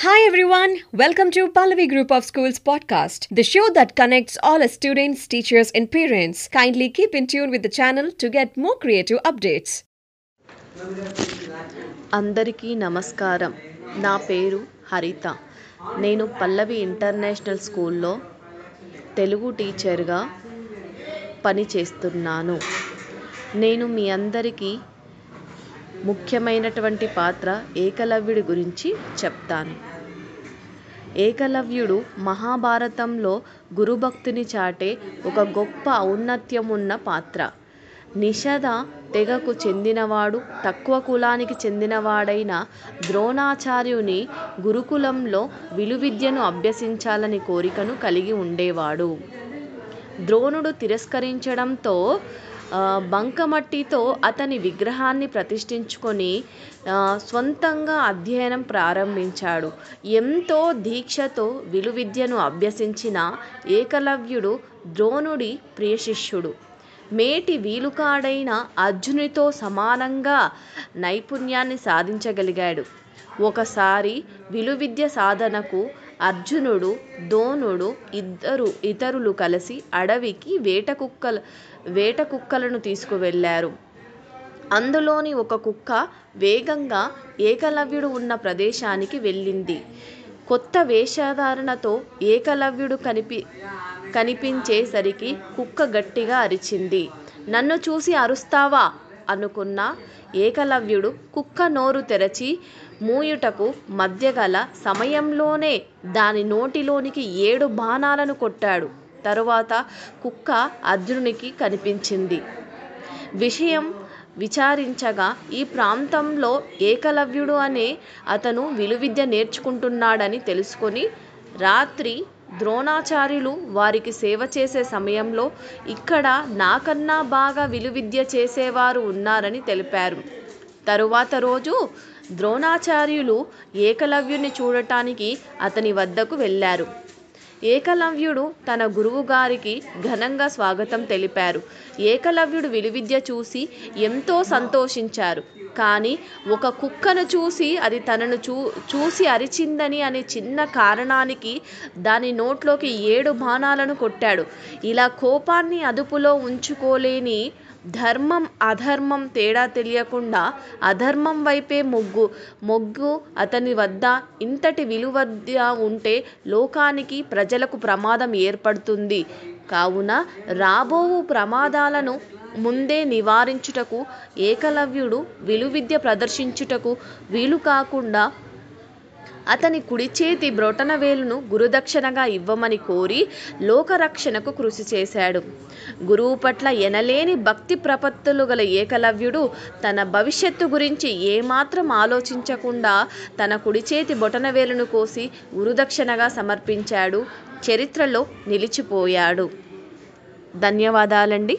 Hi everyone, welcome to Pallavi Group of Schools podcast, the show that connects all our students, teachers, and parents. Kindly keep in tune with the channel to get more creative updates. అందరికీ నమస్కారం నా పేరు హరిత నేను పల్లవి international స్కూల్లో తెలుగు టీచర్గా పనిచేస్తున్నాను నేను మీ అందరికీ ముఖ్యమైనటువంటి పాత్ర ఏకలవ్యుడి గురించి చెప్తాను. ఏకలవ్యుడు మహాభారతంలో గురుభక్తిని చాటే ఒక గొప్ప ఔన్నత్యం ఉన్న పాత్ర. నిషధ తెగకు చెందినవాడు తక్కువ కులానికి చెందినవాడైన ద్రోణాచార్యుని గురుకులంలో విలువిద్యను అభ్యసించాలని కోరికను కలిగి ఉండేవాడు. ద్రోణుడు తిరస్కరించడంతో బంకమట్టితో అతని విగ్రహాన్ని ప్రతిష్ఠించుకొని సొంతంగా స్వంతంగా అధ్యయనం ప్రారంభించాడు. ఎంతో దీక్షతో విలువిద్యను అభ్యసించిన ఏకలవ్యుడు ద్రోణుడి ప్రియశిష్యుడు మేటి వీలుకాడైన అర్జునితో సమానంగా నైపుణ్యాన్ని సాధించగలిగాడు. ఒకసారి విలువిద్య సాధనకు అర్జునుడు ద్రోణుడు ఇద్దరు ఇతరులు కలిసి అడవికి వేట కుక్కల వేట కుక్కలను తీసుకువెళ్ళారు. అందులోని ఒక కుక్క వేగంగా ఏకలవ్యుడు ఉన్న ప్రదేశానికి వెళ్ళింది. కొత్త వేషధారణతో ఏకలవ్యుడు కనిపి కనిపించేసరికి కుక్క గట్టిగా అరిచింది. నన్ను చూసి అరుస్తావా? అనుకున్న ఏకలవ్యుడు కుక్క నోరు తెరచి మూయుటకు మధ్యగల సమయంలోనే దాని నోటిలోనికి ఏడు బాణాలను కొట్టాడు. తరువాత కుక్క అర్జునునికి కనిపించింది. విషయం విచారించగా ఈ ప్రాంతంలో ఏకలవ్యుడు అనే అతను విలువిద్య నేర్చుకుంటున్నాడని తెలుసుకొని రాత్రి ద్రోణాచార్యులు వారికి సేవ చేసే సమయంలో ఇక్కడ నాకన్నా బాగా విలువిద్య చేసేవారు ఉన్నారని తెలిపారు. తరువాత రోజు ద్రోణాచార్యులు ఏకలవ్యుని చూడటానికి అతని వద్దకు వెళ్ళారు. ఏకలవ్యుడు తన గురువుగారికి ఘనంగా స్వాగతం తెలిపారు. ఏకలవ్యుడు విలువిద్య చూసి ఎంతో సంతోషించారు. కానీ ఒక కుక్కను చూసి అది తనను చూ చూసి అరిచిందని అనే చిన్న కారణానికి దాని నోట్లోకి ఏడు బాణాలను కొట్టాడు. ఇలా కోపాన్ని అదుపులో ఉంచుకోలేని ధర్మం అధర్మం తేడా తెలియకుండా అధర్మం వైపే మొగ్గు మొగ్గు అతని వద్ద ఇంతటి విలువద్ద ఉంటే లోకానికి ప్రజలకు ప్రమాదం ఏర్పడుతుంది. కావున రాబోవు ప్రమాదాలను ముందే నివారించుటకు ఏకలవ్యుడు విలువిద్య ప్రదర్శించుటకు వీలు కాకుండా అతని కుడి చేతి బ్రొటనవేలును గురుదక్షిణగా ఇవ్వమని కోరి లోకరక్షణకు కృషి చేశాడు. గురువు పట్ల ఎనలేని భక్తి ప్రపత్తులు గల ఏకలవ్యుడు తన భవిష్యత్తు గురించి ఏమాత్రం ఆలోచించకుండా తన కుడి చేతి బొటనవేలును కోసి గురుదక్షిణగా సమర్పించాడు. చరిత్రలో నిలిచిపోయాడు. ధన్యవాదాలండి.